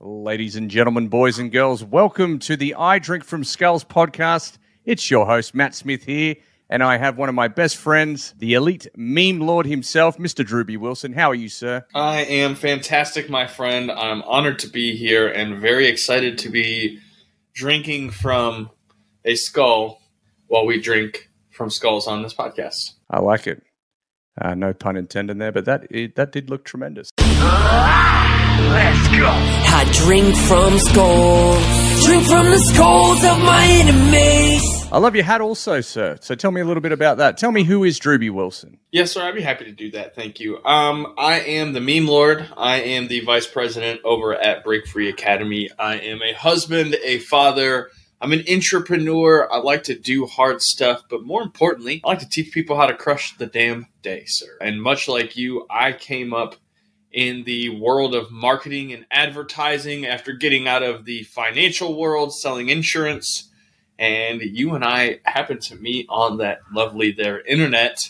Ladies and gentlemen, boys and girls, welcome to the I Drink from Skulls podcast. It's your host, Matt Smith here, and I have one of my best friends, the elite meme lord himself, Mr. Drewbie Wilson. How are you, sir? I am fantastic, my friend. I'm honored to be here and very excited to be drinking from a skull while we drink from skulls on this podcast. I like it. Uh, no pun intended there, but that it, that did look tremendous. Let's go. I drink from skulls, drink from the skulls of my enemies. I love your hat also, sir. So tell me a little bit about that. Tell me who is Drewbie Wilson? Yes, sir. I'd be happy to do that. Thank you. Um, I am the meme lord. I am the vice president over at Break Free Academy. I am a husband, a father. I'm an entrepreneur. I like to do hard stuff, but more importantly, I like to teach people how to crush the damn day, sir. And much like you, I came up in the world of marketing and advertising after getting out of the financial world, selling insurance. And you and I happened to meet on that lovely there internet.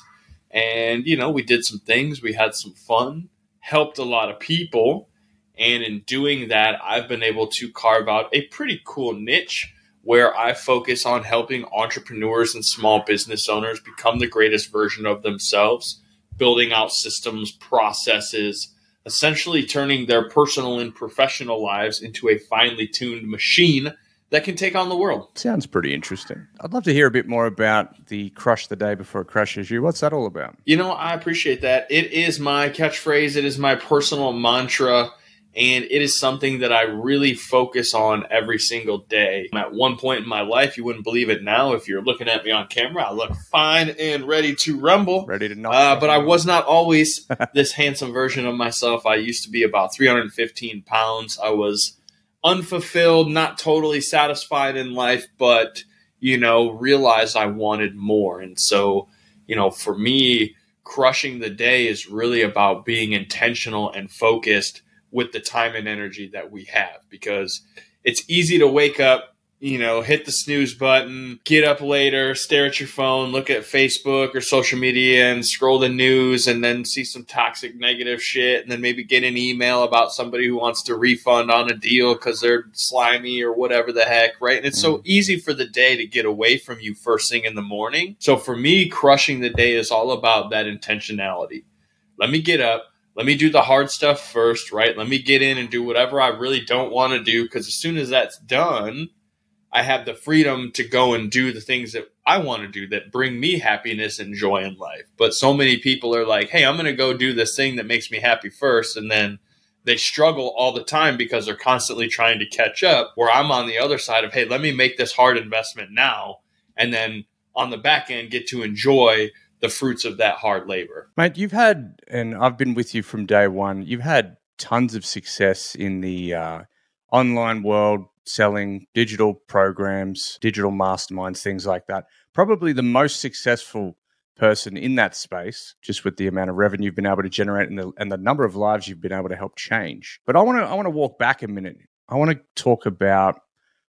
And, you know, we did some things, we had some fun, helped a lot of people. And in doing that, I've been able to carve out a pretty cool niche where I focus on helping entrepreneurs and small business owners become the greatest version of themselves, building out systems, processes, essentially turning their personal and professional lives into a finely tuned machine that can take on the world. Sounds pretty interesting. I'd love to hear a bit more about the crush the day before it crushes you. What's that all about? You know, I appreciate that. It is my catchphrase, it is my personal mantra and it is something that I really focus on every single day. At one point in my life, you wouldn't believe it now. If you're looking at me on camera, I look fine and ready to rumble. Ready to knock. Uh, but I was not always this handsome version of myself. I used to be about 315 pounds. I was unfulfilled, not totally satisfied in life, but, you know, realized I wanted more. And so, you know, for me, crushing the day is really about being intentional and focused with the time and energy that we have because it's easy to wake up you know, hit the snooze button, get up later, stare at your phone, look at Facebook or social media and scroll the news and then see some toxic negative shit and then maybe get an email about somebody who wants to refund on a deal because they're slimy or whatever the heck, right? And it's so mm. easy for the day to get away from you first thing in the morning. So for me, crushing the day is all about that intentionality. Let me get up let me do the hard stuff first, right? Let me get in and do whatever I really don't want to do because as soon as that's done, I have the freedom to go and do the things that I want to do that bring me happiness and joy in life. But so many people are like, hey, I'm going to go do this thing that makes me happy first. And then they struggle all the time because they're constantly trying to catch up. Where I'm on the other side of, hey, let me make this hard investment now. And then on the back end, get to enjoy the fruits of that hard labor. Mate, you've had, and I've been with you from day one, you've had tons of success in the uh, online world, selling digital programs, digital masterminds, things like that. Probably the most successful person in that space, just with the amount of revenue you've been able to generate and the, and the number of lives you've been able to help change. But I want to I want to walk back a minute. I want to talk about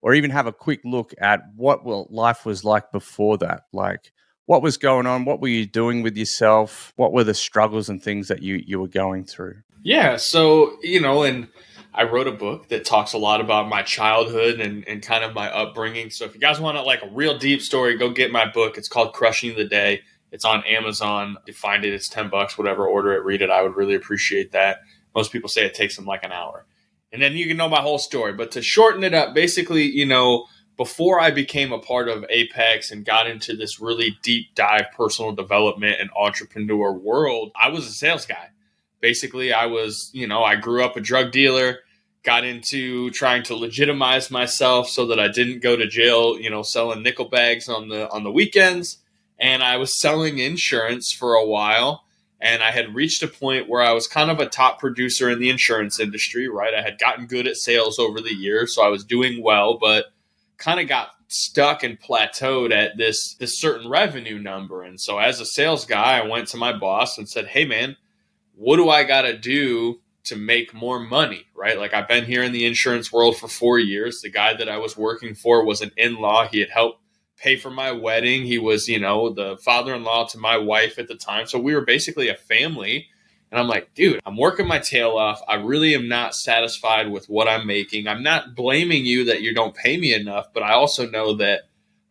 or even have a quick look at what well, life was like before that. Like what was going on? What were you doing with yourself? What were the struggles and things that you you were going through? Yeah, so you know, and I wrote a book that talks a lot about my childhood and, and kind of my upbringing. So if you guys want to like a real deep story, go get my book. It's called Crushing the Day. It's on Amazon. You find it, it's 10 bucks, whatever, order it, read it. I would really appreciate that. Most people say it takes them like an hour. And then you can know my whole story. But to shorten it up, basically, you know, before I became a part of Apex and got into this really deep dive personal development and entrepreneur world, I was a sales guy. Basically, I was, you know, I grew up a drug dealer, got into trying to legitimize myself so that I didn't go to jail, you know, selling nickel bags on the on the weekends, and I was selling insurance for a while. And I had reached a point where I was kind of a top producer in the insurance industry, right? I had gotten good at sales over the years, so I was doing well, but kind of got stuck and plateaued at this this certain revenue number. And so as a sales guy, I went to my boss and said, "Hey man, what do I got to do to make more money?" Right? Like I've been here in the insurance world for 4 years. The guy that I was working for was an in-law. He had helped pay for my wedding. He was, you know, the father-in-law to my wife at the time. So we were basically a family. And I'm like, dude, I'm working my tail off. I really am not satisfied with what I'm making. I'm not blaming you that you don't pay me enough, but I also know that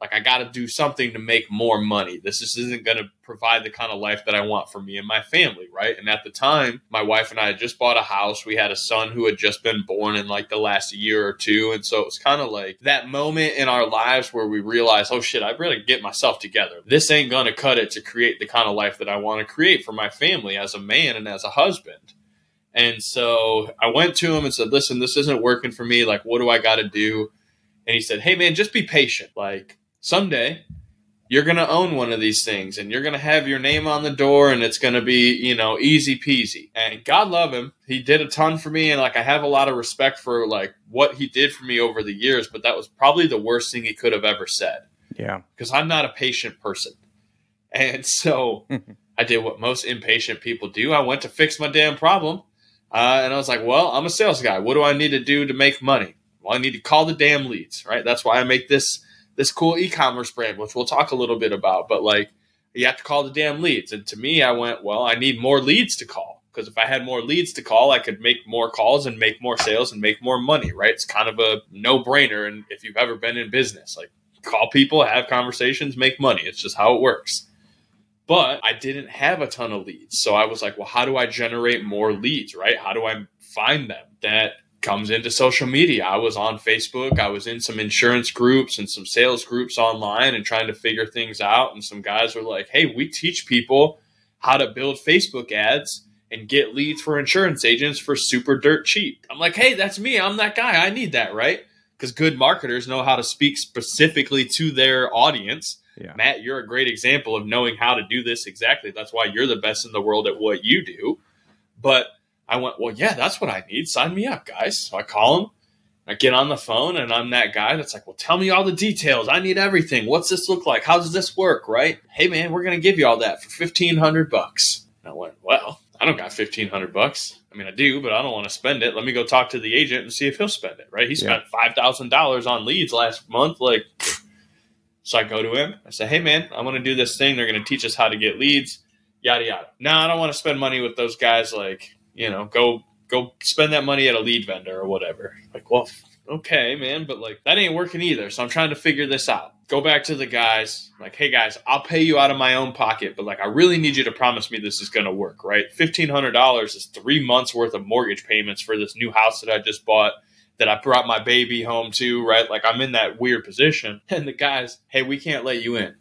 like I got to do something to make more money. This just isn't going to provide the kind of life that I want for me and my family, right? And at the time, my wife and I had just bought a house. We had a son who had just been born in like the last year or two, and so it was kind of like that moment in our lives where we realized, oh shit, I better get myself together. This ain't going to cut it to create the kind of life that I want to create for my family as a man and as a husband. And so I went to him and said, listen, this isn't working for me. Like, what do I got to do? And he said, hey, man, just be patient. Like, someday you're going to own one of these things and you're going to have your name on the door and it's going to be, you know, easy peasy. And God love him. He did a ton for me and like I have a lot of respect for like what he did for me over the years, but that was probably the worst thing he could have ever said. Yeah. Because I'm not a patient person. And so I did what most impatient people do. I went to fix my damn problem. Uh, and I was like, well, I'm a sales guy. What do I need to do to make money? Well, I need to call the damn leads, right? That's why I make this this cool e-commerce brand, which we'll talk a little bit about. But like, you have to call the damn leads. And to me, I went, well, I need more leads to call because if I had more leads to call, I could make more calls and make more sales and make more money. Right? It's kind of a no-brainer. And if you've ever been in business, like call people, have conversations, make money. It's just how it works. But I didn't have a ton of leads. So I was like, well, how do I generate more leads, right? How do I find them? That comes into social media. I was on Facebook, I was in some insurance groups and some sales groups online and trying to figure things out. And some guys were like, hey, we teach people how to build Facebook ads and get leads for insurance agents for super dirt cheap. I'm like, hey, that's me. I'm that guy. I need that, right? Because good marketers know how to speak specifically to their audience. Yeah. Matt, you're a great example of knowing how to do this exactly. That's why you're the best in the world at what you do. But I went, well, yeah, that's what I need. Sign me up, guys. So I call him. I get on the phone and I'm that guy that's like, well, tell me all the details. I need everything. What's this look like? How does this work? Right? Hey, man, we're going to give you all that for 1500 bucks. I went, well, I don't got 1500 bucks. I mean, I do, but I don't want to spend it. Let me go talk to the agent and see if he'll spend it. Right? He spent $5,000 on leads last month. Like, so I go to him. I say, hey, man, I want to do this thing. They're going to teach us how to get leads, yada, yada. No, I don't want to spend money with those guys. Like, you know, go go spend that money at a lead vendor or whatever. Like, well, okay, man, but like that ain't working either. So I'm trying to figure this out. Go back to the guys, like, hey guys, I'll pay you out of my own pocket, but like I really need you to promise me this is gonna work, right? Fifteen hundred dollars is three months worth of mortgage payments for this new house that I just bought that I brought my baby home to, right? Like I'm in that weird position. And the guys, hey, we can't let you in.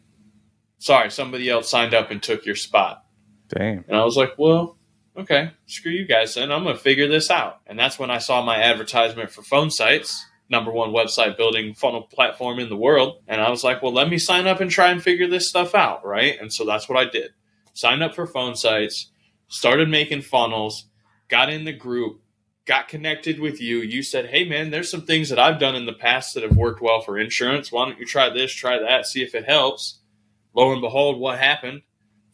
Sorry, somebody else signed up and took your spot. Damn. And I was like, well, okay, screw you guys then. I'm going to figure this out. And that's when I saw my advertisement for Phonesites, number one website building funnel platform in the world. And I was like, well, let me sign up and try and figure this stuff out. Right. And so that's what I did. Signed up for Phonesites, started making funnels, got in the group, got connected with you. You said, hey, man, there's some things that I've done in the past that have worked well for insurance. Why don't you try this, try that, see if it helps? Lo and behold, what happened?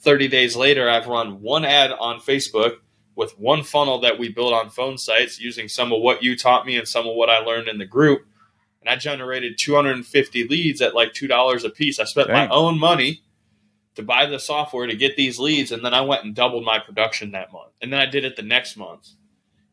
30 days later, I've run one ad on Facebook with one funnel that we built on Phonesites using some of what you taught me and some of what I learned in the group. And I generated 250 leads at like $2 a piece. I spent Dang. my own money to buy the software to get these leads. And then I went and doubled my production that month. And then I did it the next month.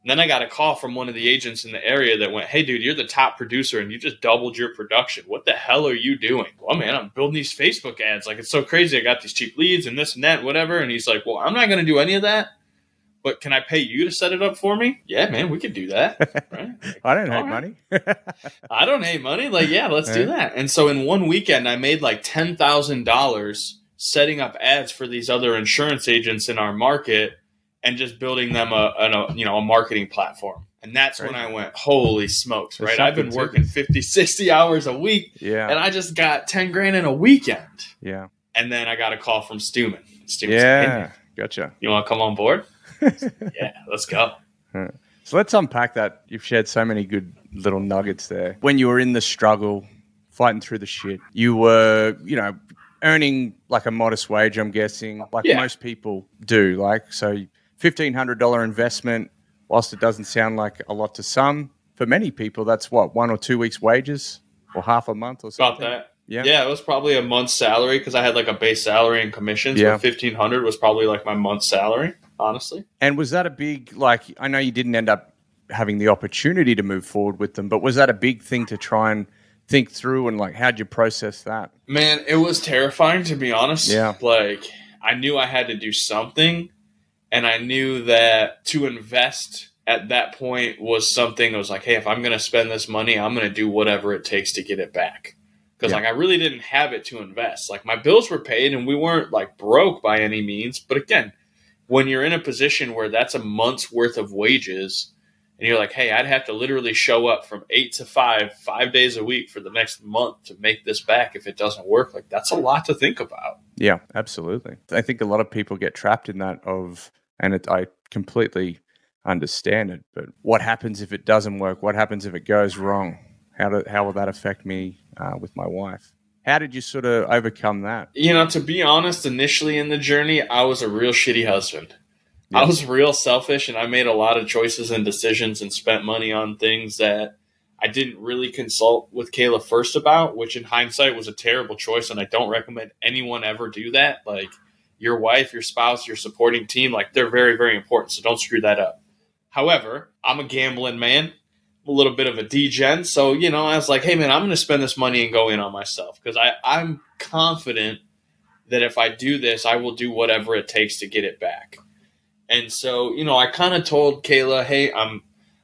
And then I got a call from one of the agents in the area that went, Hey, dude, you're the top producer and you just doubled your production. What the hell are you doing? Well, man, I'm building these Facebook ads. Like, it's so crazy. I got these cheap leads and this and that, whatever. And he's like, Well, I'm not going to do any of that, but can I pay you to set it up for me? Yeah, man, we could do that. Right? I don't hate All money. I don't hate money. Like, yeah, let's do that. And so in one weekend, I made like ten thousand dollars setting up ads for these other insurance agents in our market and just building them a, a you know a marketing platform. And that's when I went, holy smokes, There's right? I've been something to working 50, 60 hours a week, yeah. and I just got ten grand in a weekend. yeah. And then I got a call from Stewman. Stewman said, "Hey, Yeah. Gotcha. you want to come on board? yeah, let's go. So let's unpack that. You've shared so many good little nuggets there. When you were in the struggle, fighting through the shit, you were, you know, earning like a modest wage, I'm guessing, like Yeah. most people do. Like, so $1,500 investment, whilst it doesn't sound like a lot to some, for many people, that's what, one or two weeks' wages or half a month or About something? that. Yeah. Yeah, it was probably a month's salary because I had like a base salary and commissions. Yeah. fifteen hundred was probably like my month's salary. honestly. And was that a big like? I know you didn't end up having the opportunity to move forward with them, but was that a big thing to try and think through and like how'd you process that? Man, it was terrifying to be honest. Yeah. Like I knew I had to do something and I knew that to invest at that point was something that was like, hey, if I'm gonna spend this money, I'm gonna do whatever it takes to get it back. Because Yeah. like I really didn't have it to invest. Like my bills were paid and we weren't like broke by any means. But again, when you're in a position where that's a month's worth of wages and you're like, hey, I'd have to literally show up from eight to five, five days a week for the next month to make this back if it doesn't work. Like, that's a lot to think about. Yeah, absolutely. I think a lot of people get trapped in that of, and it, I completely understand it. But what happens if it doesn't work? What happens if it goes wrong? How do, how will that affect me uh, with my wife? How did you sort of overcome that? You know, to be honest, initially in the journey, I was a real shitty husband. I was real selfish and I made a lot of choices and decisions and spent money on things that I didn't really consult with Kayla first about, which in hindsight was a terrible choice. And I don't recommend anyone ever do that. Like your wife, your spouse, your supporting team, like they're very, very important. So don't screw that up. However, I'm a gambling man, I'm a little bit of a degen. So, you know, I was like, hey, man, I'm going to spend this money and go in on myself because I'm confident that if I do this, I will do whatever it takes to get it back. And so, you know, I kind of told Kayla, hey, I'm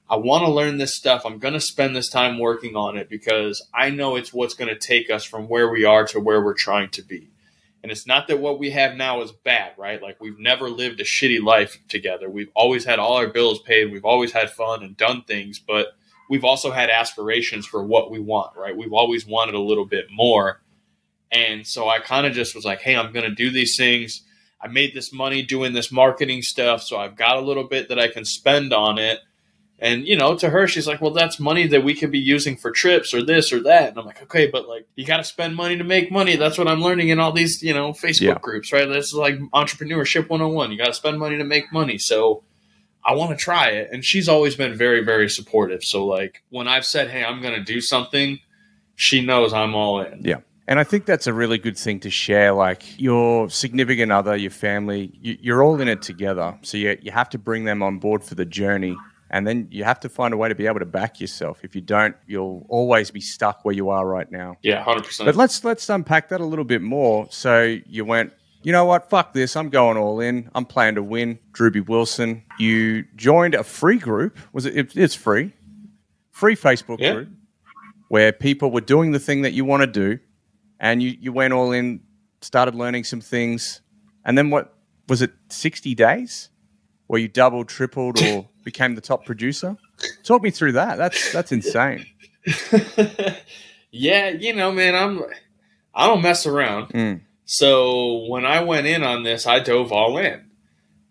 I want to learn this stuff. I'm going to spend this time working on it because I know it's what's going to take us from where we are to where we're trying to be. And it's not that what we have now is bad, right? Like we've never lived a shitty life together. We've always had all our bills paid. We've always had fun and done things, but we've also had aspirations for what we want, right? We've always wanted a little bit more. And so I kind of just was like, hey, I'm going to do these things. I made this money doing this marketing stuff, so I've got a little bit that I can spend on it. And you know, to her, she's like, "Well, that's money that we could be using for trips or this or that." And I'm like, "Okay, but like, you got to spend money to make money. That's what I'm learning in all these, you know, Facebook Yeah. groups, right? This is like entrepreneurship 101. You got to spend money to make money." So, I want to try it, and she's always been very, very supportive. So, like, when I've said, "Hey, I'm going to do something," she knows I'm all in. Yeah. And I think that's a really good thing to share. Like your significant other, your family, you, you're all in it together. So you, you have to bring them on board for the journey. And then you have to find a way to be able to back yourself. If you don't, you'll always be stuck where you are right now. Yeah, hundred percent. But let's let's unpack that a little bit more. So you went, you know what? Fuck this. I'm going all in. I'm playing to win. Drewbie Wilson. You joined a free group. Was it? it it's free. Free Facebook Yeah. group where people were doing the thing that you want to do, and you you went all in, started learning some things, and then what was it? Sixty days, where you doubled, tripled, or became the top producer. Talk me through that. That's that's insane. yeah, you know, man, I'm I don't mess around. Mm. So when I went in on this, I dove all in.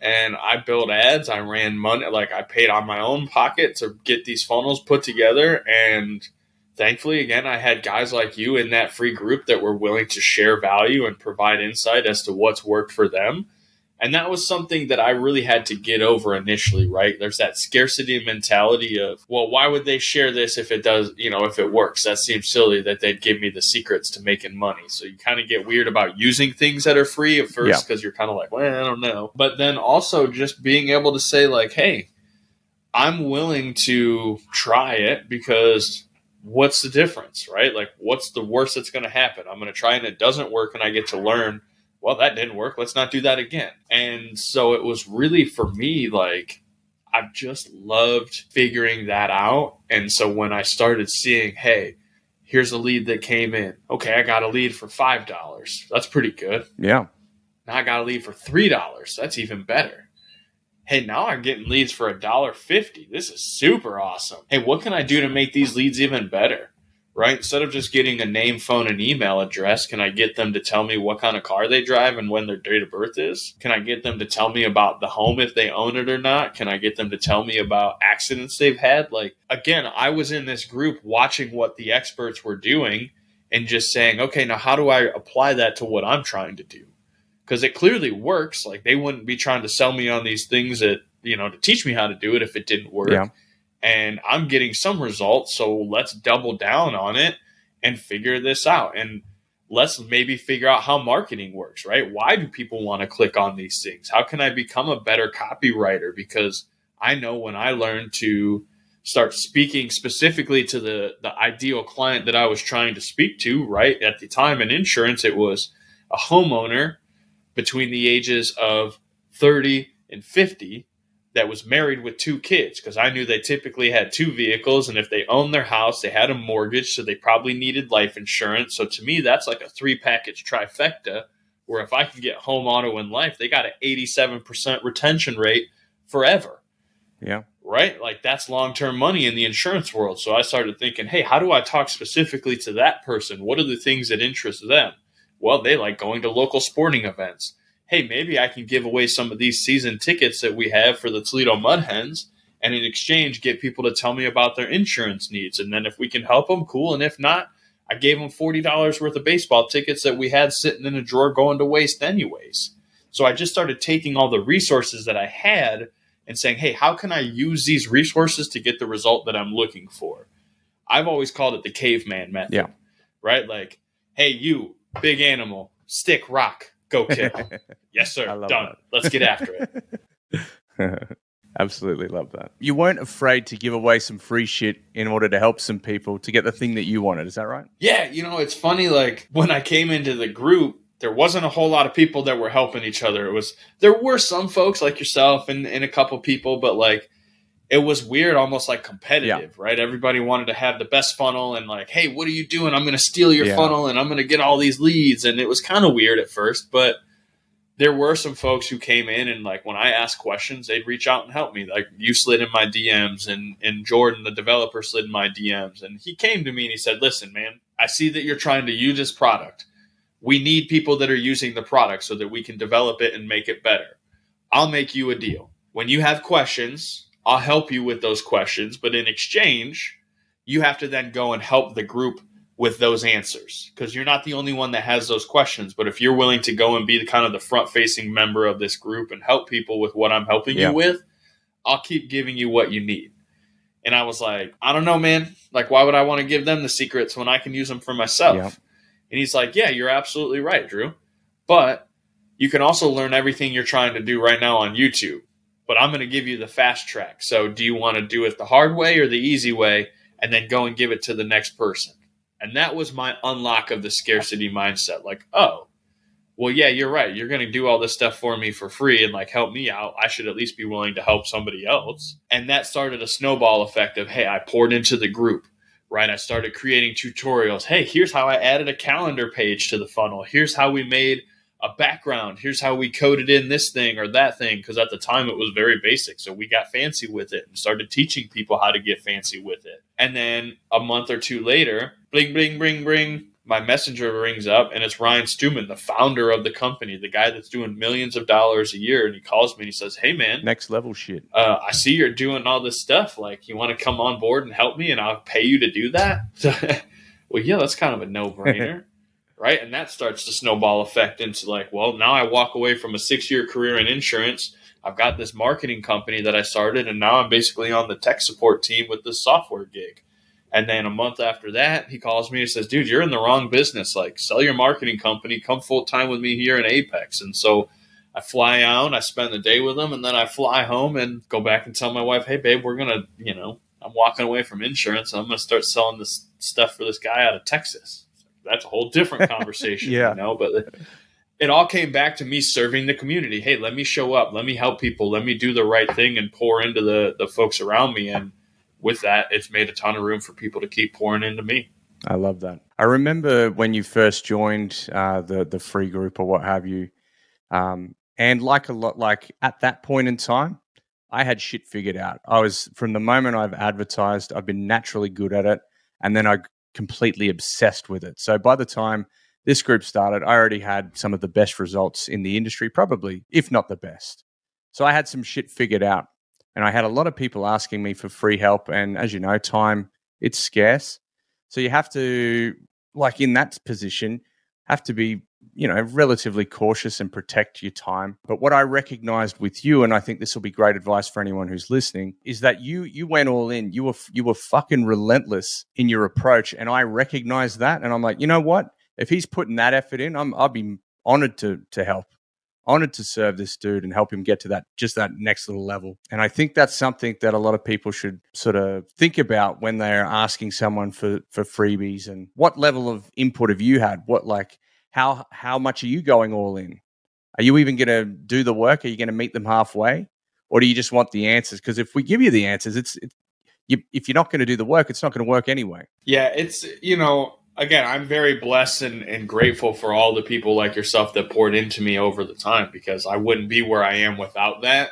And I built ads, I ran money like I paid on my own pocket to get these funnels put together and thankfully again I had guys like you in that free group that were willing to share value and provide insight as to what's worked for them. And that was something that I really had to get over initially, right? There's that scarcity mentality of, well, why would they share this if it does, you know, if it works? That seems silly that they'd give me the secrets to making money. So you kind of get weird about using things that are free at first because you're kind of like, well, I don't know. But then also just being able to say, like, hey, I'm willing to try it because what's the difference, right? Like, what's the worst that's going to happen? I'm going to try and it doesn't work and I get to learn well, that didn't work. Let's not do that again. And so it was really for me like I've just loved figuring that out. And so when I started seeing, hey, here's a lead that came in. Okay, I got a lead for five dollars. That's pretty good. Yeah. Now I got a lead for three dollars. That's even better. Hey, now I'm getting leads for a dollar fifty. This is super awesome. Hey, what can I do to make these leads even better? Right? Instead of just getting a name, phone, and email address, can I get them to tell me what kind of car they drive and when their date of birth is? Can I get them to tell me about the home if they own it or not? Can I get them to tell me about accidents they've had? Like, again, I was in this group watching what the experts were doing and just saying, okay, now how do I apply that to what I'm trying to do? because it clearly works. Like they wouldn't be trying to sell me on these things that you know to teach me how to do it if it didn't work. Yeah. And I'm getting some results, so let's double down on it and figure this out. And let's maybe figure out how marketing works, right? Why do people want to click on these things? How can I become a better copywriter? Because I know when I learned to start speaking specifically to the the ideal client that I was trying to speak to, right? At the time in insurance, it was a homeowner between the ages of 30 and 50 that was married with two kids because I knew they typically had two vehicles and if they owned their house, they had a mortgage, so they probably needed life insurance. So to me, that's like a three package trifecta where if I can get home, auto, and life, they got an 87% retention rate forever. Yeah. Right? Like that's long term money in the insurance world. So I started thinking, hey, how do I talk specifically to that person? What are the things that interest them? Well, they like going to local sporting events hey, maybe I can give away some of these season tickets that we have for the Toledo Mud Hens, and in exchange, get people to tell me about their insurance needs. And then if we can help them, cool. And if not, I gave them $40 worth of baseball tickets that we had sitting in a drawer going to waste, anyways. So I just started taking all the resources that I had and saying, hey, how can I use these resources to get the result that I'm looking for? I've always called it the caveman method. Yeah. Right? Like, hey, you, big animal, stick, rock, go kill. yes, sir. I love Done. that. Let's get after it. Absolutely love that. You weren't afraid to give away some free shit in order to help some people to get the thing that you wanted. Is that right? Yeah, you know, it's funny. Like when I came into the group, there wasn't a whole lot of people that were helping each other. It was there were some folks like yourself and, and a couple people, but like it was weird, almost like competitive, right? Everybody wanted to have the best funnel and like, hey, what are you doing? I'm going to steal your Yeah. funnel and I'm going to get all these leads. And it was kind of weird at first, but there were some folks who came in and like when I asked questions, they'd reach out and help me. Like you slid in my DMs and and Jordan, the developer, slid in my DMs, and he came to me and he said, "Listen, man, I see that you're trying to use this product. We need people that are using the product so that we can develop it and make it better. I'll make you a deal. When you have questions, I'll help you with those questions, but in exchange, you have to then go and help the group with those answers because you're not the only one that has those questions. But if you're willing to go and be the kind of the front facing member of this group and help people with what I'm helping Yeah. you with, I'll keep giving you what you need. And I was like, I don't know, man. Like, why would I want to give them the secrets when I can use them for myself? Yeah. And he's like, Yeah, you're absolutely right, Drew. But you can also learn everything you're trying to do right now on YouTube. But I'm going to give you the fast track. So, do you want to do it the hard way or the easy way and then go and give it to the next person? And that was my unlock of the scarcity mindset. Like, oh, well, yeah, you're right. You're going to do all this stuff for me for free and like help me out. I should at least be willing to help somebody else. And that started a snowball effect of, hey, I poured into the group, right? I started creating tutorials. Hey, here's how I added a calendar page to the funnel. Here's how we made a background. Here's how we coded in this thing or that thing. Because at the time it was very basic. So we got fancy with it and started teaching people how to get fancy with it. And then a month or two later, bling, bling, bling, bling, my messenger rings up and it's Ryan Stewman, the founder of the company, the guy that's doing millions of dollars a year. And he calls me and he says, Hey, man, Next level shit. uh, I see you're doing all this stuff. Like, you want to come on board and help me, and I'll pay you to do that? well, yeah, that's kind of a no brainer. right. And that starts the snowball effect into like, well, now I walk away from a six year career in insurance. I've got this marketing company that I started, and now I'm basically on the tech support team with this software gig. And then a month after that, he calls me and says, dude, you're in the wrong business. Like, sell your marketing company, come full time with me here in Apex. And so I fly out, I spend the day with him, and then I fly home and go back and tell my wife, hey, babe, we're going to, you know, I'm walking away from insurance and I'm going to start selling this stuff for this guy out of Texas. That's a whole different conversation, Yeah. you know, but it all came back to me serving the community. Hey, let me show up, let me help people, let me do the right thing and pour into the, the folks around me. And with that, it's made a ton of room for people to keep pouring into me. I love that. I remember when you first joined uh, the the free group or what have you, um, and like a lot, like at that point in time, I had shit figured out. I was from the moment I've advertised, I've been naturally good at it, and then I completely obsessed with it. So by the time this group started, I already had some of the best results in the industry, probably if not the best. So I had some shit figured out, and I had a lot of people asking me for free help. And as you know, time it's scarce. So you have to, like in that position, have to be, you know, relatively cautious and protect your time. But what I recognized with you, and I think this will be great advice for anyone who's listening, is that you you went all in. You were you were fucking relentless in your approach, and I recognized that. And I'm like, you know what? if he's putting that effort in, I'm I'll be honored to to help, honored to serve this dude and help him get to that just that next little level. And I think that's something that a lot of people should sort of think about when they're asking someone for for freebies and what level of input have you had? What like how how much are you going all in? Are you even going to do the work? Are you going to meet them halfway, or do you just want the answers? Because if we give you the answers, it's, it's you, if you're not going to do the work, it's not going to work anyway. Yeah, it's you know again, I'm very blessed and, and grateful for all the people like yourself that poured into me over the time because I wouldn't be where I am without that.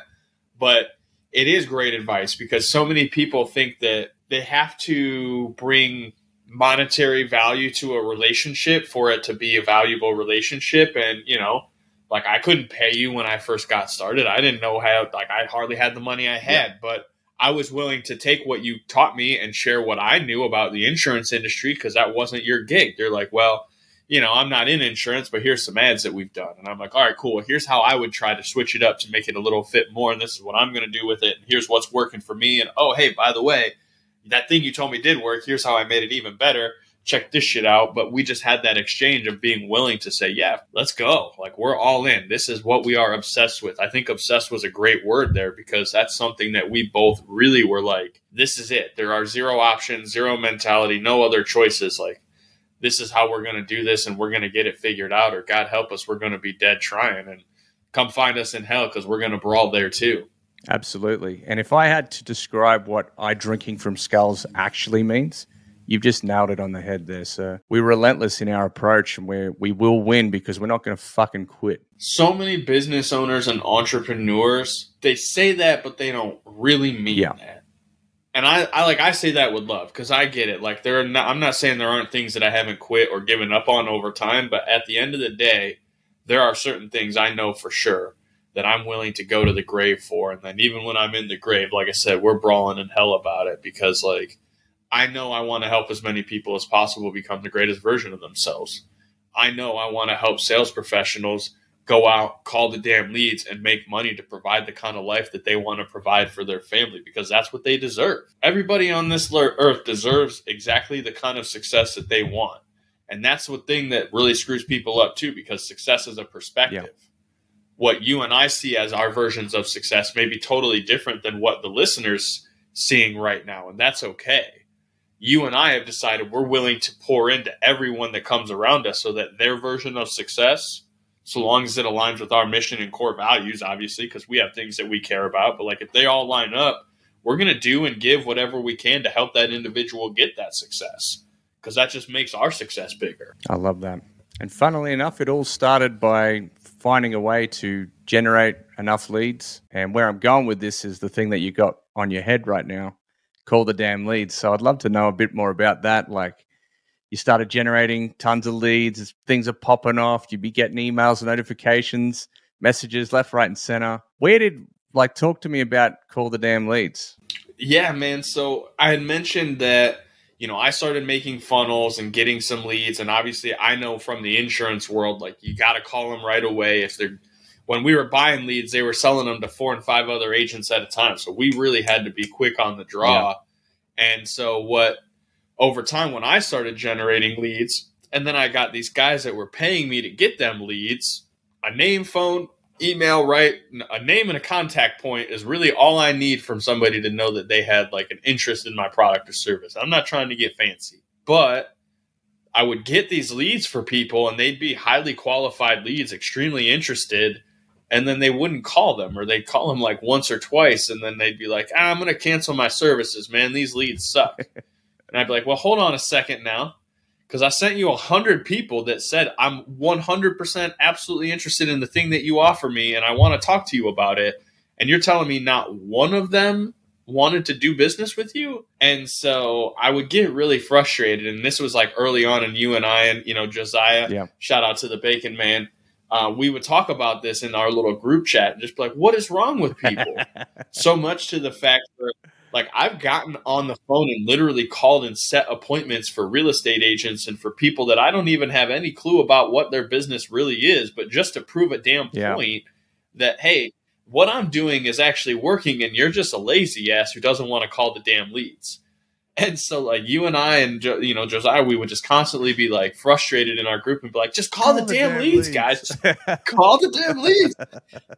But it is great advice because so many people think that they have to bring monetary value to a relationship for it to be a valuable relationship. And, you know, like I couldn't pay you when I first got started. I didn't know how, like, I hardly had the money I had, yeah. but I was willing to take what you taught me and share what I knew about the insurance industry because that wasn't your gig. They're like, well, you know, I'm not in insurance, but here's some ads that we've done. And I'm like, all right, cool. Here's how I would try to switch it up to make it a little fit more. And this is what I'm going to do with it. And here's what's working for me. And oh, hey, by the way, that thing you told me did work. Here's how I made it even better check this shit out. But we just had that exchange of being willing to say, yeah, let's go. Like we're all in. This is what we are obsessed with. I think obsessed was a great word there because that's something that we both really were like, this is it. There are zero options, zero mentality, no other choices. Like, this is how we're going to do this and we're going to get it figured out. Or God help us, we're going to be dead trying and come find us in hell because we're going to brawl there too. Absolutely. And if I had to describe what I drinking from skulls actually means, You've just nailed it on the head there, sir. We're relentless in our approach and we we will win because we're not going to fucking quit. So many business owners and entrepreneurs, they say that, but they don't really mean yeah. that. And I, I like I say that with love because I get it. Like there are not, I'm not saying there aren't things that I haven't quit or given up on over time, but at the end of the day, there are certain things I know for sure that I'm willing to go to the grave for. And then even when I'm in the grave, like I said, we're brawling in hell about it because like I know I want to help as many people as possible become the greatest version of themselves. I know I want to help sales professionals go out, call the damn leads, and make money to provide the kind of life that they want to provide for their family because that's what they deserve. Everybody on this earth deserves exactly the kind of success that they want. And that's the thing that really screws people up too because success is a perspective. Yeah. What you and I see as our versions of success may be totally different than what the listeners seeing right now, and that's okay you and I have decided we're willing to pour into everyone that comes around us so that their version of success, so long as it aligns with our mission and core values, obviously, because we have things that we care about, but like if they all line up, we're going to do and give whatever we can to help that individual get that success because that just makes our success bigger. I love that. And funnily enough, it all started by finding a way to generate enough leads. And where I'm going with this is the thing that you got on your head right now call the damn leads. So I'd love to know a bit more about that. Like you started generating tons of leads, things are popping off, you'd be getting emails, and notifications, messages left, right, and center. Where did like talk to me about call the damn leads? Yeah, man. So I had mentioned that you know, I started making funnels and getting some leads. And obviously, I know from the insurance world, like you got to call them right away. If they're, when we were buying leads, they were selling them to four and five other agents at a time. So we really had to be quick on the draw. Yeah. And so, what over time, when I started generating leads, and then I got these guys that were paying me to get them leads, a name, phone, email, right? A name and a contact point is really all I need from somebody to know that they had like an interest in my product or service. I'm not trying to get fancy, but I would get these leads for people and they'd be highly qualified leads, extremely interested and then they wouldn't call them or they'd call them like once or twice and then they'd be like ah, i'm going to cancel my services man. These leads suck. And i'd be like well hold on a second now because i sent you 100 people that said i'm 100% absolutely interested in the thing that you offer me and i want to talk to you about it and you're telling me not one of them wanted to do business with you? And so i would get really frustrated and this was like early on in you and i and you know josiah. Yeah. shout out to the bacon man uh, we would talk about this in our little group chat and just be like, what is wrong with people? so much to the fact that, like, I've gotten on the phone and literally called and set appointments for real estate agents and for people that I don't even have any clue about what their business really is, but just to prove a damn yeah. point that, hey, what I'm doing is actually working and you're just a lazy ass who doesn't want to call the damn leads. And so, like you and I and Jo- you know Josiah, we would just constantly be like frustrated in our group and be like, "Just call, the, damn, leads, guys! Just call the damn leads!"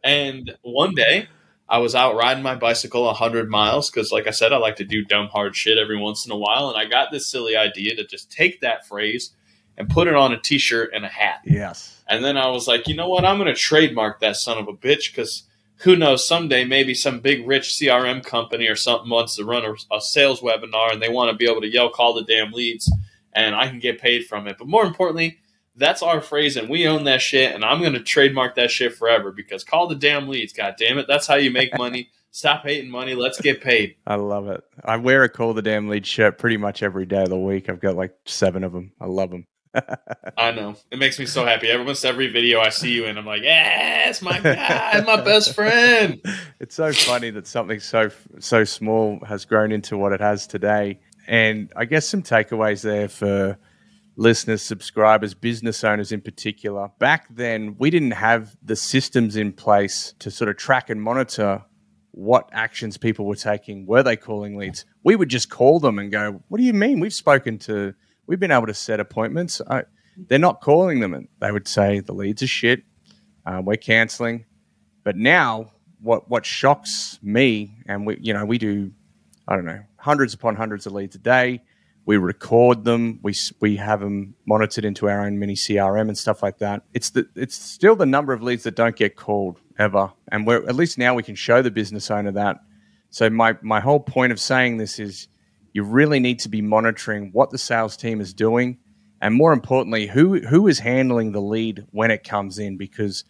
and one day, I was out riding my bicycle a hundred miles because, like I said, I like to do dumb hard shit every once in a while, and I got this silly idea to just take that phrase and put it on a T-shirt and a hat. yes. And then I was like, you know what? I'm going to trademark that son of a bitch because who knows? Someday, maybe some big rich CRM company or something wants to run a, a sales webinar and they want to be able to yell, call the damn leads, and I can get paid from it. But more importantly, that's our phrase and we own that shit. And I'm going to trademark that shit forever because call the damn leads. God damn it. That's how you make money. Stop hating money. Let's get paid. I love it. I wear a call the damn lead shirt pretty much every day of the week. I've got like seven of them. I love them. I know. It makes me so happy. Almost every video I see you in, I'm like, yes, my guy, my best friend. it's so funny that something so so small has grown into what it has today. And I guess some takeaways there for listeners, subscribers, business owners in particular. Back then, we didn't have the systems in place to sort of track and monitor what actions people were taking. Were they calling leads? We would just call them and go, "What do you mean? We've spoken to, we've been able to set appointments. I, they're not calling them." And they would say the leads are shit. Uh, we're canceling. But now, what what shocks me, and we, you know, we do, I don't know, hundreds upon hundreds of leads a day. We record them. We we have them monitored into our own mini CRM and stuff like that. It's the it's still the number of leads that don't get called ever, and we're at least now we can show the business owner that. So my my whole point of saying this is, you really need to be monitoring what the sales team is doing, and more importantly, who who is handling the lead when it comes in because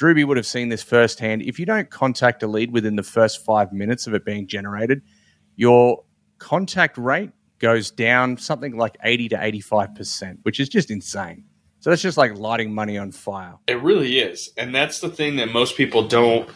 Drewbie would have seen this firsthand. If you don't contact a lead within the first five minutes of it being generated, your contact rate goes down something like 80 to 85%, which is just insane. So that's just like lighting money on fire. It really is. And that's the thing that most people don't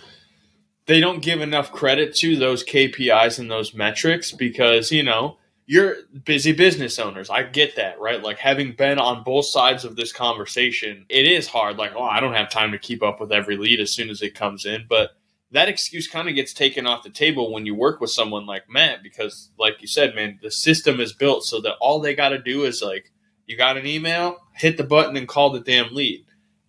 they don't give enough credit to those KPIs and those metrics because, you know, you're busy business owners. I get that, right? Like having been on both sides of this conversation, it is hard. Like, oh, I don't have time to keep up with every lead as soon as it comes in. But that excuse kind of gets taken off the table when you work with someone like Matt because, like you said, man, the system is built so that all they got to do is like, you got an email, hit the button and call the damn lead.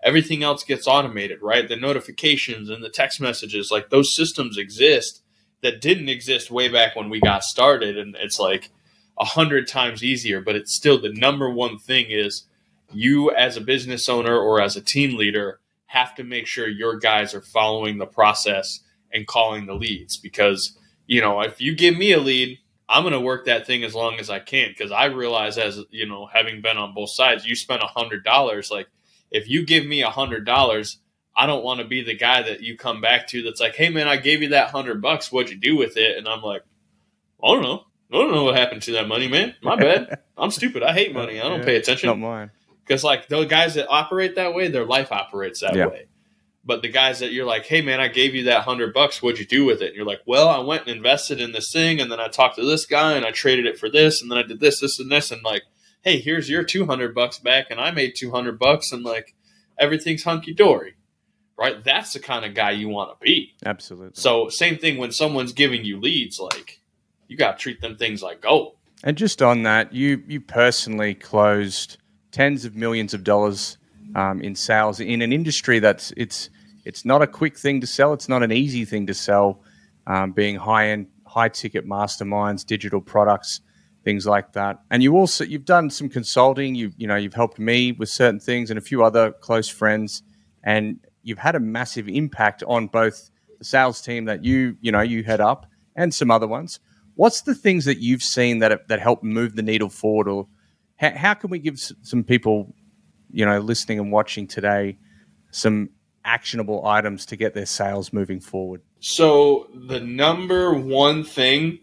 Everything else gets automated, right? The notifications and the text messages, like those systems exist that didn't exist way back when we got started. And it's like a hundred times easier, but it's still the number one thing is you as a business owner or as a team leader have to make sure your guys are following the process and calling the leads because you know if you give me a lead i'm going to work that thing as long as i can because i realize as you know having been on both sides you spent a hundred dollars like if you give me a hundred dollars i don't want to be the guy that you come back to that's like hey man i gave you that hundred bucks what'd you do with it and i'm like i don't know i don't know what happened to that money man my bad i'm stupid i hate money i don't Yeah, pay Not attention mine. because like those guys that operate that way, their life operates that Yeah. way. But the guys that you're like, hey man, I gave you that hundred bucks. What'd you do with it? And you're like, well, I went and invested in this thing, and then I talked to this guy, and I traded it for this, and then I did this, this, and this, and like, hey, here's your two hundred bucks back, and I made two hundred bucks, and like everything's hunky dory, right? That's the kind of guy you want to be. Absolutely. So same thing when someone's giving you leads, like you got to treat them things like gold. And just on that, you you personally closed tens of millions of dollars um, in sales in an industry that's it's it's not a quick thing to sell. It's not an easy thing to sell. Um, being high end, high ticket masterminds, digital products, things like that. And you also you've done some consulting. You you know you've helped me with certain things and a few other close friends, and you've had a massive impact on both the sales team that you you know you head up and some other ones. What's the things that you've seen that that help move the needle forward, or how, how can we give some people, you know, listening and watching today, some actionable items to get their sales moving forward? So the number one thing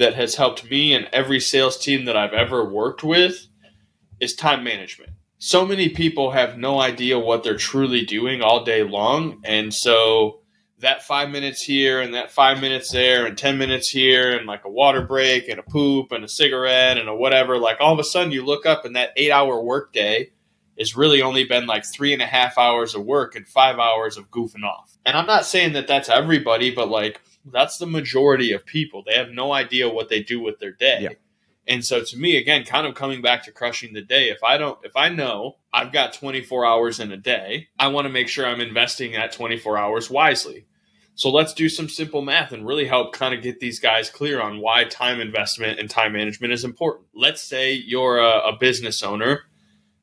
that has helped me and every sales team that I've ever worked with is time management. So many people have no idea what they're truly doing all day long. And so that five minutes here and that five minutes there and 10 minutes here and like a water break and a poop and a cigarette and a whatever, like all of a sudden you look up and that eight hour workday has really only been like three and a half hours of work and five hours of goofing off. And I'm not saying that that's everybody, but like that's the majority of people. They have no idea what they do with their day. Yeah. And so to me, again, kind of coming back to crushing the day, if I don't, if I know I've got 24 hours in a day, I want to make sure I'm investing that 24 hours wisely. So let's do some simple math and really help kind of get these guys clear on why time investment and time management is important. Let's say you're a, a business owner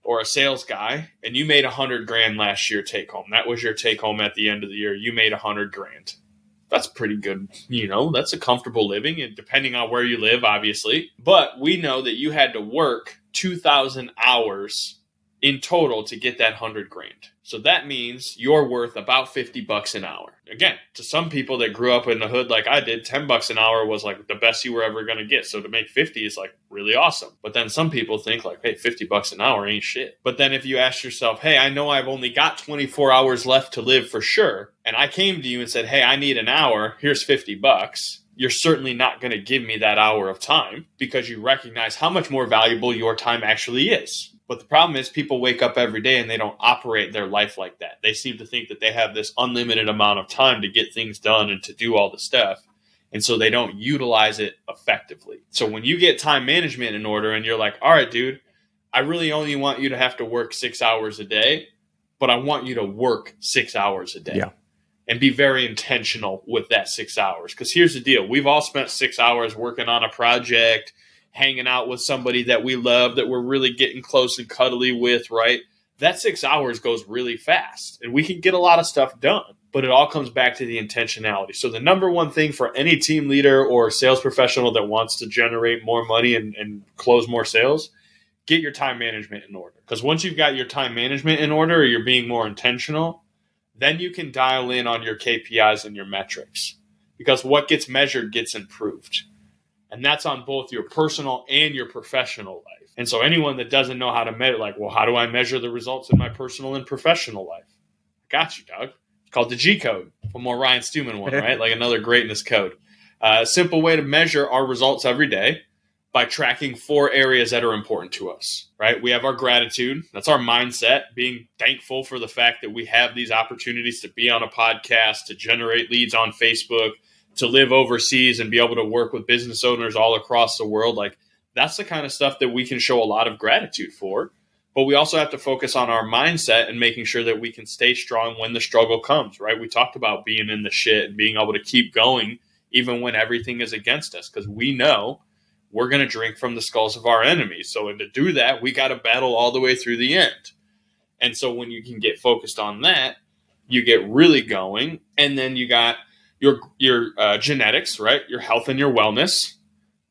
or a sales guy and you made a hundred grand last year take home. That was your take home at the end of the year. You made a hundred grand that's pretty good. You know, that's a comfortable living, and depending on where you live, obviously. But we know that you had to work 2,000 hours in total to get that 100 grand. So that means you're worth about 50 bucks an hour. Again, to some people that grew up in the hood like I did, 10 bucks an hour was like the best you were ever going to get. So to make 50 is like really awesome. But then some people think like, hey, 50 bucks an hour ain't shit. But then if you ask yourself, hey, I know I've only got 24 hours left to live for sure, and I came to you and said, hey, I need an hour, here's 50 bucks you're certainly not going to give me that hour of time because you recognize how much more valuable your time actually is. But the problem is, people wake up every day and they don't operate their life like that. They seem to think that they have this unlimited amount of time to get things done and to do all the stuff. And so they don't utilize it effectively. So when you get time management in order and you're like, all right, dude, I really only want you to have to work six hours a day, but I want you to work six hours a day. Yeah. And be very intentional with that six hours. Because here's the deal we've all spent six hours working on a project hanging out with somebody that we love, that we're really getting close and cuddly with, right? That six hours goes really fast and we can get a lot of stuff done, but it all comes back to the intentionality. So, the number one thing for any team leader or sales professional that wants to generate more money and, and close more sales, get your time management in order. Because once you've got your time management in order or you're being more intentional, then you can dial in on your KPIs and your metrics. Because what gets measured gets improved. And that's on both your personal and your professional life. And so anyone that doesn't know how to measure, like, well, how do I measure the results in my personal and professional life? I got you, Doug. It's called the G code. One more Ryan Stewman one, right? like another greatness code. Uh, a simple way to measure our results every day by tracking four areas that are important to us, right? We have our gratitude. That's our mindset, being thankful for the fact that we have these opportunities to be on a podcast, to generate leads on Facebook, to live overseas and be able to work with business owners all across the world like that's the kind of stuff that we can show a lot of gratitude for. But we also have to focus on our mindset and making sure that we can stay strong when the struggle comes right? We talked about being in the shit and being able to keep going even when everything is against us because we know we're going to drink from the skulls of our enemies. So and to do that we got to battle all the way through the end. And so when you can get focused on that you get really going and then you got your your uh, genetics, right? Your health and your wellness.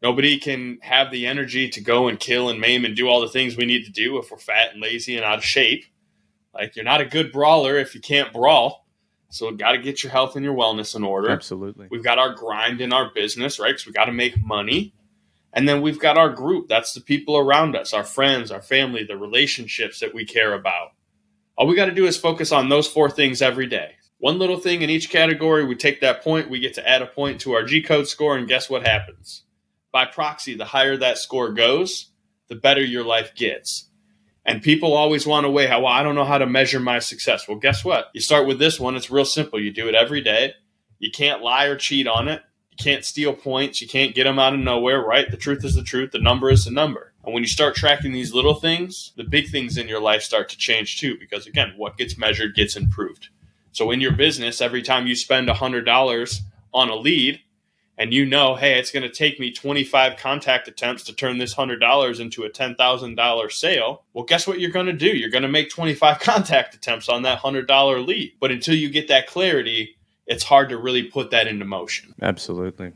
Nobody can have the energy to go and kill and maim and do all the things we need to do if we're fat and lazy and out of shape. Like you're not a good brawler if you can't brawl. So got to get your health and your wellness in order. Absolutely. We've got our grind in our business, right? Because we got to make money. And then we've got our group. That's the people around us, our friends, our family, the relationships that we care about. All we got to do is focus on those four things every day one little thing in each category. We take that point, we get to add a point to our G code score, and guess what happens? By proxy, the higher that score goes, the better your life gets. And people always want to weigh how well, I don't know how to measure my success. Well, guess what? You start with this one, it's real simple. You do it every day. You can't lie or cheat on it. You can't steal points. You can't get them out of nowhere, right? The truth is the truth. The number is the number. And when you start tracking these little things, the big things in your life start to change too, because again, what gets measured gets improved. So in your business, every time you spend $100 on a lead, and you know, hey, it's going to take me 25 contact attempts to turn this $100 into a $10,000 sale. Well, guess what you're going to do? You're going to make 25 contact attempts on that $100 lead. But until you get that clarity, it's hard to really put that into motion. Absolutely.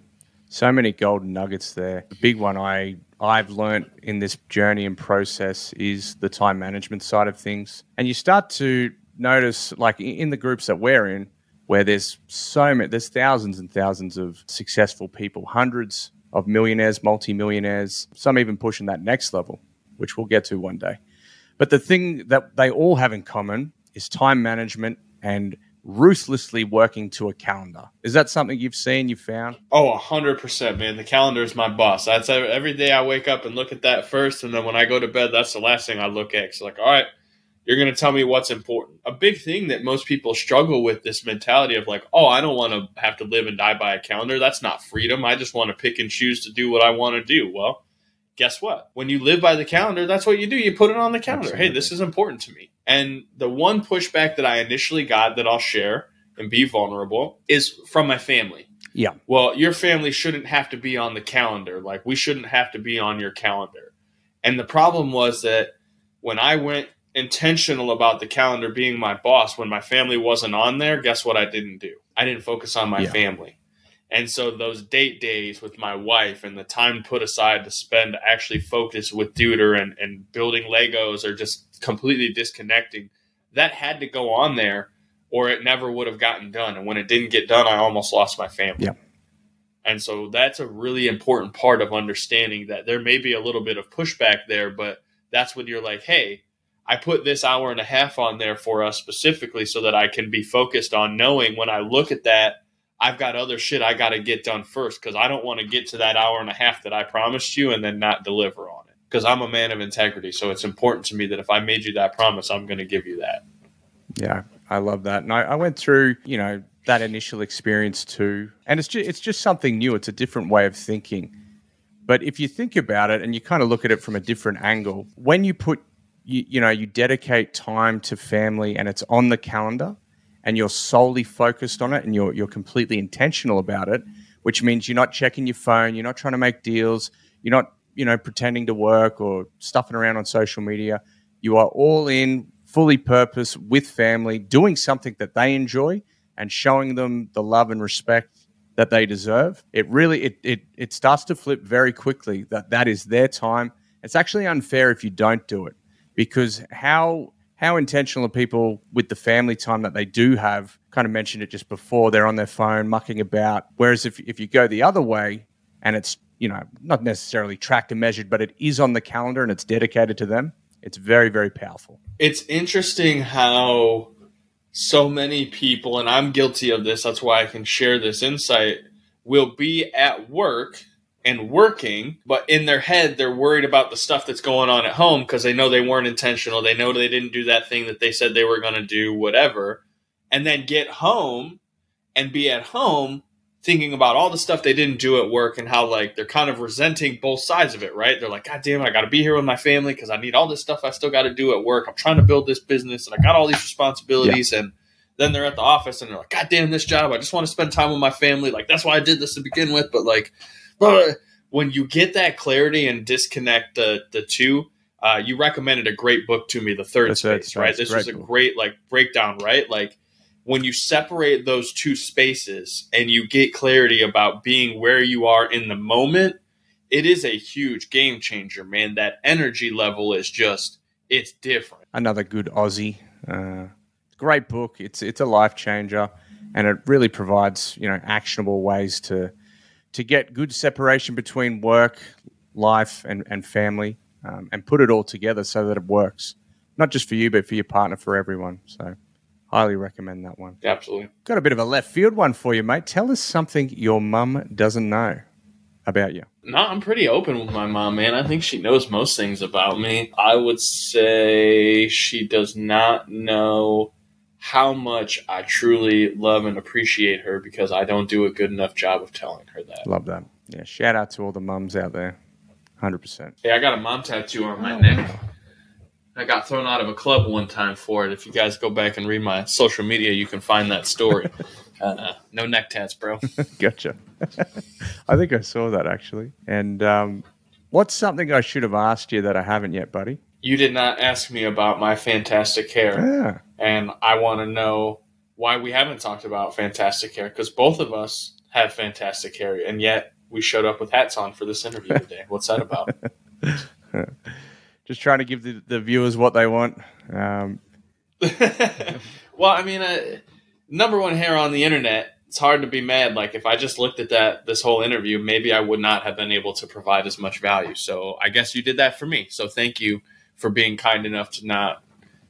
So many golden nuggets there. The big one I I've learned in this journey and process is the time management side of things. And you start to notice, like in the groups that we're in, where there's so many, there's thousands and thousands of successful people, hundreds of millionaires, multimillionaires, some even pushing that next level, which we'll get to one day. But the thing that they all have in common is time management and ruthlessly working to a calendar. Is that something you've seen, you found? Oh, 100%, man. The calendar is my boss. That's every day I wake up and look at that first. And then when I go to bed, that's the last thing I look at. It's like, all right, you're going to tell me what's important. A big thing that most people struggle with this mentality of like, oh, I don't want to have to live and die by a calendar. That's not freedom. I just want to pick and choose to do what I want to do. Well, guess what? When you live by the calendar, that's what you do. You put it on the calendar. Hey, this is important to me. And the one pushback that I initially got that I'll share and be vulnerable is from my family. Yeah. Well, your family shouldn't have to be on the calendar. Like, we shouldn't have to be on your calendar. And the problem was that when I went intentional about the calendar being my boss, when my family wasn't on there, guess what I didn't do? I didn't focus on my Yeah. family. And so those date days with my wife and the time put aside to spend actually focus with deuter and, and building Legos or just completely disconnecting, that had to go on there or it never would have gotten done. And when it didn't get done, I almost lost my family. Yeah. And so that's a really important part of understanding that there may be a little bit of pushback there, but that's when you're like, hey, I put this hour and a half on there for us specifically so that I can be focused on knowing when I look at that, I've got other shit I got to get done first because I don't want to get to that hour and a half that I promised you and then not deliver on it. Because I'm a man of integrity. So it's important to me that if I made you that promise, I'm going to give you that. Yeah, I love that. And I, I went through, you know, that initial experience too. And it's just, it's just something new. It's a different way of thinking. But if you think about it and you kind of look at it from a different angle, when you put, you, you know, you dedicate time to family and it's on the calendar and you're solely focused on it and you're, you're completely intentional about it, which means you're not checking your phone, you're not trying to make deals, you're not, you know, pretending to work or stuffing around on social media. You are all in, fully purpose with family, doing something that they enjoy and showing them the love and respect that they deserve. It really it it it starts to flip very quickly that that is their time. It's actually unfair if you don't do it because how how intentional are people with the family time that they do have? Kind of mentioned it just before. They're on their phone mucking about. Whereas if if you go the other way and it's you know not necessarily tracked and measured, but it is on the calendar and it's dedicated to them, it's very very powerful. It's interesting how so many people, and I'm guilty of this, that's why I can share this insight, will be at work and working, but in their head, they're worried about the stuff that's going on at home because they know they weren't intentional. They know they didn't do that thing that they said they were going to do, whatever. And then get home and be at home thinking about all the stuff they didn't do at work and how like they're kind of resenting both sides of it, right? They're like, God damn, it, I got to be here with my family because I need all this stuff I still got to do at work. I'm trying to build this business and I got all these responsibilities and then they're at the office and they're like, God damn this job. I just want to spend time with my family. Like that's why I did this to begin with. But like. When you get that clarity and disconnect the the two, uh, you recommended a great book to me, The Third Third Space, right? This was a great like breakdown, right? Like when you separate those two spaces and you get clarity about being where you are in the moment, it is a huge game changer, man. That energy level is just it's different. another good Aussie. Uh, great book. It's it's a life changer, and it really provides you know actionable ways to to get good separation between work, life, and and family, um, and put it all together so that it works, not just for you but for your partner, for everyone. So, highly recommend that one. Absolutely. Got a bit of a left field one for you, mate. Tell us something your mum doesn't know about you. No, I'm pretty open with my mom, man. I think she knows most things about me. I would say she does not know how much I truly love and appreciate her because I don't do a good enough job of telling her that. Love that. Yeah, shout out to all the mums out there. Hundred percent. Hey, I got a mom tattoo on my neck. I got thrown out of a club one time for it. If you guys go back and read my social media, you can find that story. uh, no neck tats, bro. Gotcha. I think I saw that actually. And um, what's something I should have asked you that I haven't yet, buddy? You did not ask me about my fantastic hair. Yeah. and I want to know why we haven't talked about fantastic hair because both of us have fantastic hair, and yet we showed up with hats on for this interview today. What's that about? Just trying to give the, the viewers what they want. Um, well, I mean, uh, number one hair on the internet. It's hard to be mad. Like if I just looked at that this whole interview, maybe I would not have been able to provide as much value. So I guess you did that for me. So thank you for being kind enough to not,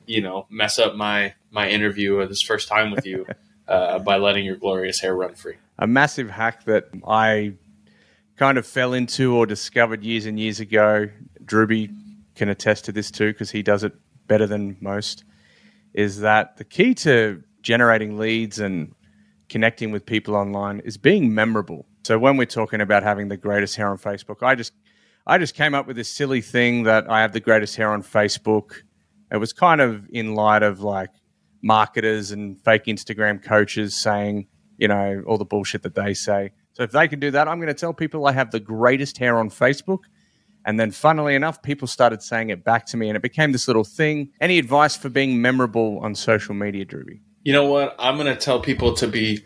you know, mess up my my interview or this first time with you uh, by letting your glorious hair run free. a massive hack that I kind of fell into or discovered years and years ago. Drewbie can attest to this too because he does it better than most. Is that the key to generating leads and connecting with people online is being memorable. So when we're talking about having the greatest hair on Facebook, I just I just came up with this silly thing that I have the greatest hair on Facebook. It was kind of in light of like marketers and fake Instagram coaches saying, you know, all the bullshit that they say. So if they can do that, I'm going to tell people I have the greatest hair on Facebook. And then, funnily enough, people started saying it back to me, and it became this little thing. Any advice for being memorable on social media, Drewbie? You know what? I'm going to tell people to be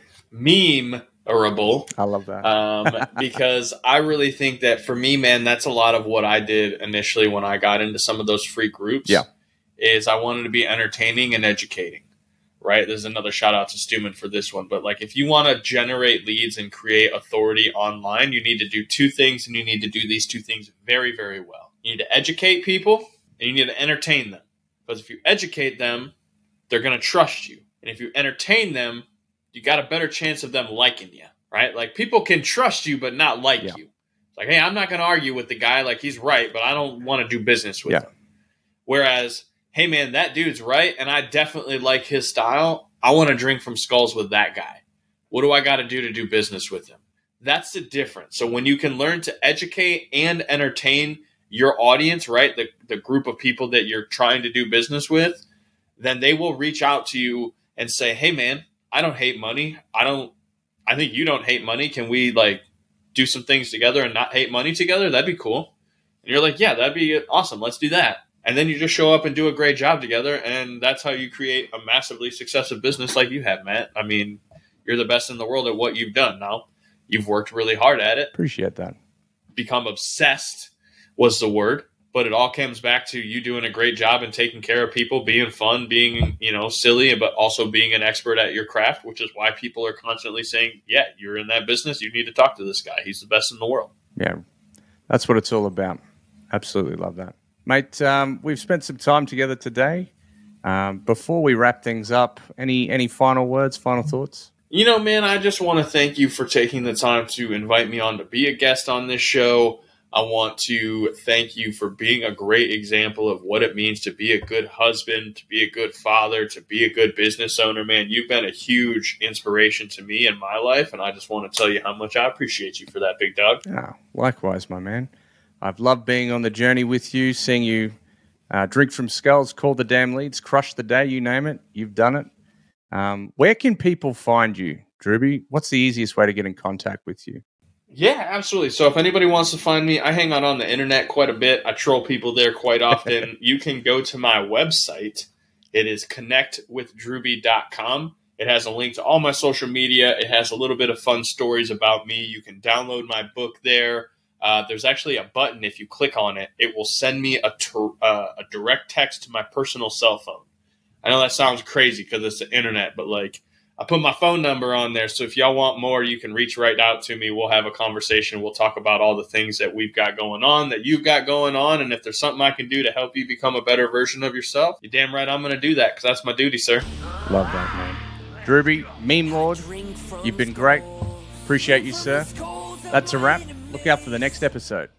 meme-arable. I love that. um, because I really think that for me, man, that's a lot of what I did initially when I got into some of those free groups. Yeah. Is I wanted to be entertaining and educating. Right. There's another shout out to Stewman for this one. But like if you want to generate leads and create authority online, you need to do two things and you need to do these two things very, very well. You need to educate people and you need to entertain them. Because if you educate them, they're going to trust you. And if you entertain them, you got a better chance of them liking you, right? Like people can trust you but not like Yeah. you. It's like, hey, I'm not going to argue with the guy. Like he's right, but I don't want to do business with Yeah. him. Whereas, hey, man, that dude's right, and I definitely like his style. I want to drink from skulls with that guy. What do I got to do to do business with him? That's the difference. So when you can learn to educate and entertain your audience, right, the the group of people that you're trying to do business with, then they will reach out to you and say, "Hey, man, I don't hate money. I don't. I think you don't hate money. Can we like do some things together and not hate money together? That'd be cool." And you're like, "Yeah, that'd be awesome. Let's do that." And then you just show up and do a great job together, and that's how you create a massively successful business like you have, Matt. I mean, you're the best in the world at what you've done. Now, you've worked really hard at it Appreciate that. become obsessed was the word but it all comes back to you doing a great job and taking care of people being fun being you know silly but also being an expert at your craft which is why people are constantly saying yeah you're in that business you need to talk to this guy he's the best in the world Yeah, that's what it's all about. Absolutely love that. Mate, um, we've spent some time together today. Um, before we wrap things up, any any final words, final thoughts? You know, man, I just want to thank you for taking the time to invite me on to be a guest on this show. I want to thank you for being a great example of what it means to be a good husband, to be a good father, to be a good business owner, man. You've been a huge inspiration to me in my life, and I just want to tell you how much I appreciate you for that, big dog. Ah, likewise, my man. I've loved being on the journey with you, seeing you uh, drink from skulls, call the damn leads, crush the day, you name it. You've done it. Um, where can people find you, Drewbie? What's the easiest way to get in contact with you? Yeah, absolutely. So if anybody wants to find me, I hang out on the internet quite a bit. I troll people there quite often. you can go to my website. It is connectwithdrewbie.com. It has a link to all my social media. It has a little bit of fun stories about me. You can download my book there. Uh, there's actually a button. If you click on it, it will send me a, ter- uh, a direct text to my personal cell phone. I know that sounds crazy because it's the internet, but like I put my phone number on there. So if y'all want more, you can reach right out to me. We'll have a conversation. We'll talk about all the things that we've got going on, that you've got going on. And if there's something I can do to help you become a better version of yourself, you're damn right I'm going to do that because that's my duty, sir. Love that, man. Drewbie, meme lord, you've been great. Appreciate you, sir. That's a wrap. Look out for the next episode.